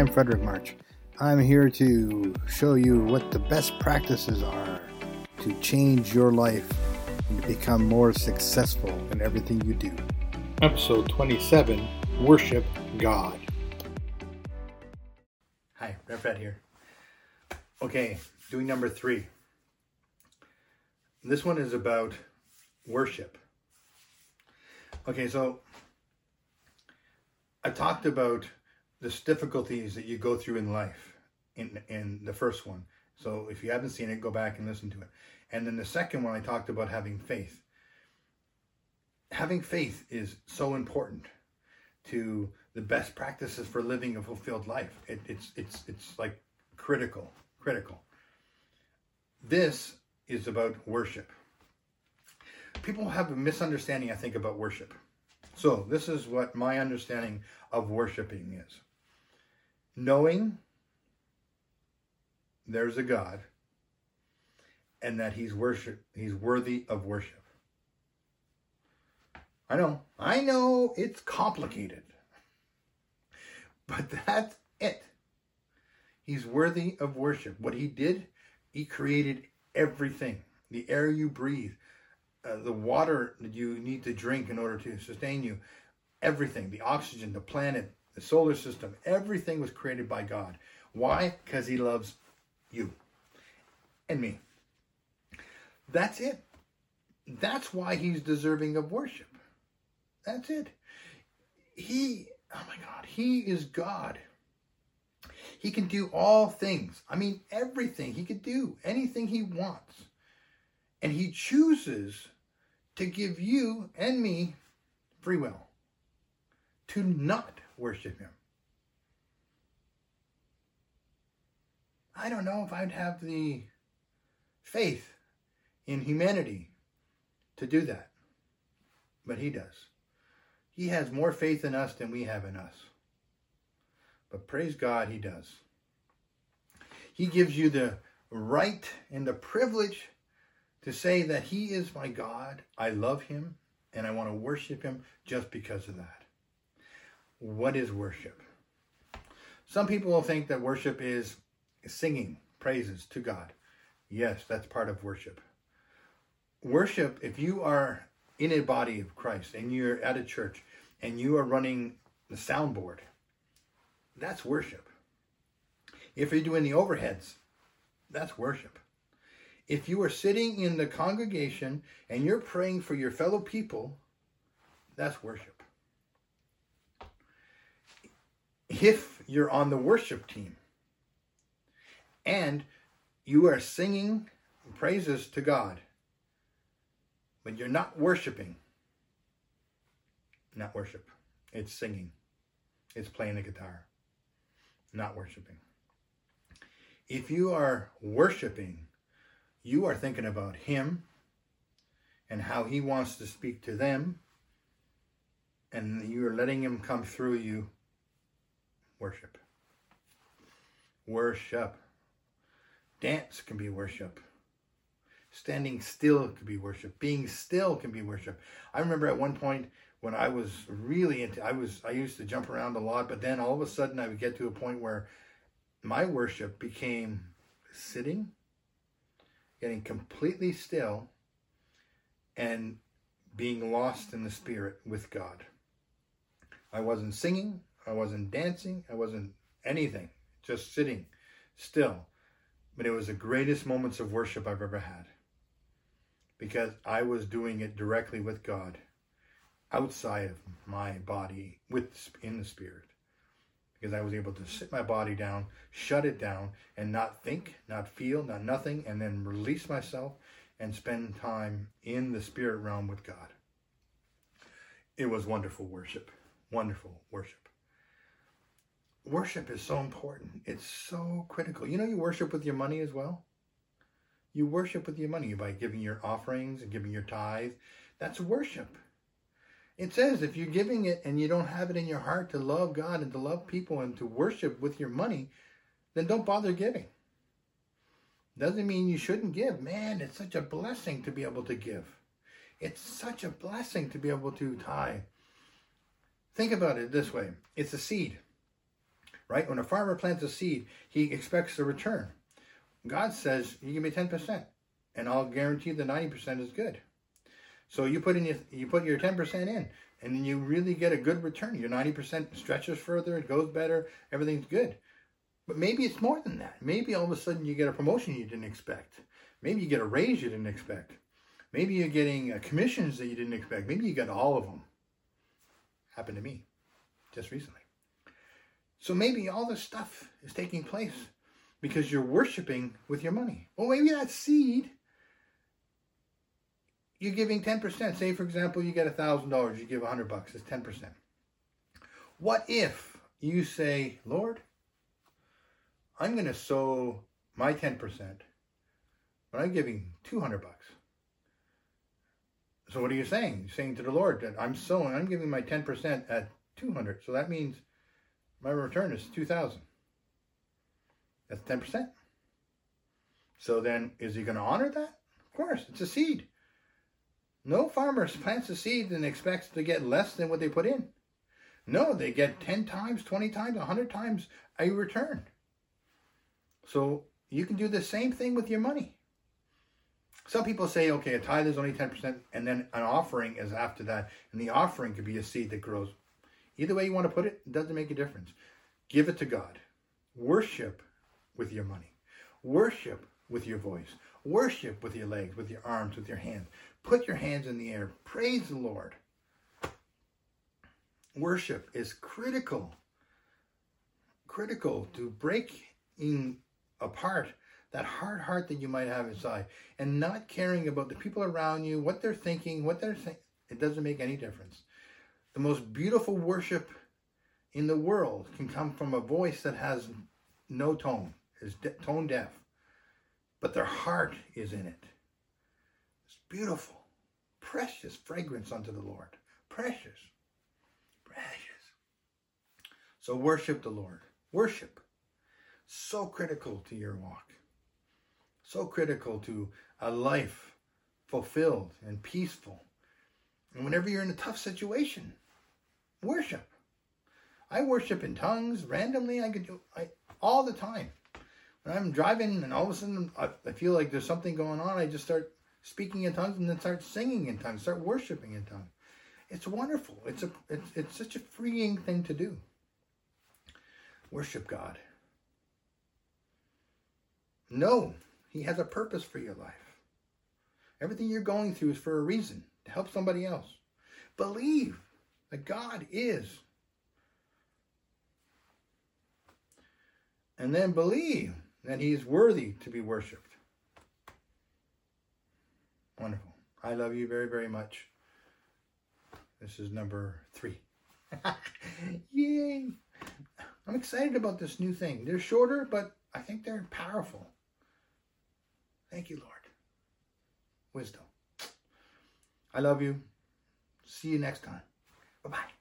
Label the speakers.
Speaker 1: I'm Frederick March. I'm here to show you what the best practices are to change your life and to become more successful in everything you do.
Speaker 2: Episode 27 Worship God.
Speaker 1: Hi, Rev Fred here. Okay, doing number three. This one is about worship. Okay, so I talked about the difficulties that you go through in life in in the first one. So if you haven't seen it, go back and listen to it. And then the second one, I talked about having faith. Having faith is so important to the best practices for living a fulfilled life. It, it's it's it's like critical, critical. This is about worship. People have a misunderstanding, I think, about worship. So this is what my understanding of worshiping is knowing there's a God and that he's worship he's worthy of worship. I know, I know it's complicated. But that's it. He's worthy of worship. What he did, he created everything. The air you breathe, uh, the water that you need to drink in order to sustain you, everything, the oxygen, the planet, the solar system, everything was created by God. Why? Because He loves you and me. That's it. That's why He's deserving of worship. That's it. He, oh my God, He is God. He can do all things. I mean, everything. He can do anything He wants. And He chooses to give you and me free will to not worship him. I don't know if I'd have the faith in humanity to do that, but he does. He has more faith in us than we have in us. But praise God, he does. He gives you the right and the privilege to say that he is my God, I love him, and I want to worship him just because of that what is worship? Some people will think that worship is singing praises to God. Yes, that's part of worship. Worship, if you are in a body of Christ and you're at a church and you are running the soundboard, that's worship. If you're doing the overheads, that's worship. If you are sitting in the congregation and you're praying for your fellow people, that's worship. If you're on the worship team and you are singing praises to God, but you're not worshiping, not worship. It's singing, it's playing the guitar, not worshiping. If you are worshiping, you are thinking about Him and how He wants to speak to them, and you are letting Him come through you worship. Worship. Dance can be worship. Standing still can be worship. Being still can be worship. I remember at one point when I was really into I was I used to jump around a lot, but then all of a sudden I would get to a point where my worship became sitting, getting completely still, and being lost in the spirit with God. I wasn't singing, I wasn't dancing. I wasn't anything. Just sitting still. But it was the greatest moments of worship I've ever had. Because I was doing it directly with God, outside of my body, with in the spirit. Because I was able to sit my body down, shut it down, and not think, not feel, not nothing, and then release myself and spend time in the spirit realm with God. It was wonderful worship. Wonderful worship worship is so important. It's so critical. You know, you worship with your money as well. You worship with your money by giving your offerings and giving your tithe. That's worship. It says if you're giving it and you don't have it in your heart to love God and to love people and to worship with your money, then don't bother giving. Doesn't mean you shouldn't give. Man, it's such a blessing to be able to give. It's such a blessing to be able to tithe. Think about it this way it's a seed right? When a farmer plants a seed, he expects a return. God says, you give me 10%, and I'll guarantee the 90% is good. So you put in your, you put your 10% in, and then you really get a good return. Your 90% stretches further, it goes better, everything's good. But maybe it's more than that. Maybe all of a sudden you get a promotion you didn't expect. Maybe you get a raise you didn't expect. Maybe you're getting uh, commissions that you didn't expect. Maybe you got all of them. Happened to me just recently. So maybe all this stuff is taking place because you're worshiping with your money. Well, maybe that seed, you're giving 10%. Say, for example, you get $1,000, you give 100 bucks, it's 10%. What if you say, Lord, I'm going to sow my 10%, but I'm giving 200 bucks. So what are you saying? You're saying to the Lord that I'm sowing, I'm giving my 10% at 200. So that means my return is 2,000. That's 10%. So then, is he going to honor that? Of course, it's a seed. No farmer plants a seed and expects to get less than what they put in. No, they get 10 times, 20 times, 100 times a return. So you can do the same thing with your money. Some people say, okay, a tithe is only 10%, and then an offering is after that, and the offering could be a seed that grows. Either way you want to put it, it doesn't make a difference. Give it to God. Worship with your money. Worship with your voice. Worship with your legs, with your arms, with your hands. Put your hands in the air. Praise the Lord. Worship is critical, critical to breaking apart that hard heart that you might have inside and not caring about the people around you, what they're thinking, what they're saying. It doesn't make any difference. The most beautiful worship in the world can come from a voice that has no tone, is de- tone deaf, but their heart is in it. It's beautiful, precious fragrance unto the Lord. Precious, precious. So worship the Lord. Worship. So critical to your walk. So critical to a life fulfilled and peaceful. And whenever you're in a tough situation, worship. I worship in tongues randomly. I could do I, all the time. When I'm driving and all of a sudden I, I feel like there's something going on, I just start speaking in tongues and then start singing in tongues, start worshiping in tongues. It's wonderful. It's a it's, it's such a freeing thing to do. Worship God. Know He has a purpose for your life. Everything you're going through is for a reason help somebody else. Believe that God is. And then believe that He is worthy to be worshiped. Wonderful. I love you very, very much. This is number three. Yay! I'm excited about this new thing. They're shorter, but I think they're powerful. Thank you, Lord. Wisdom. I love you. See you next time. Bye bye.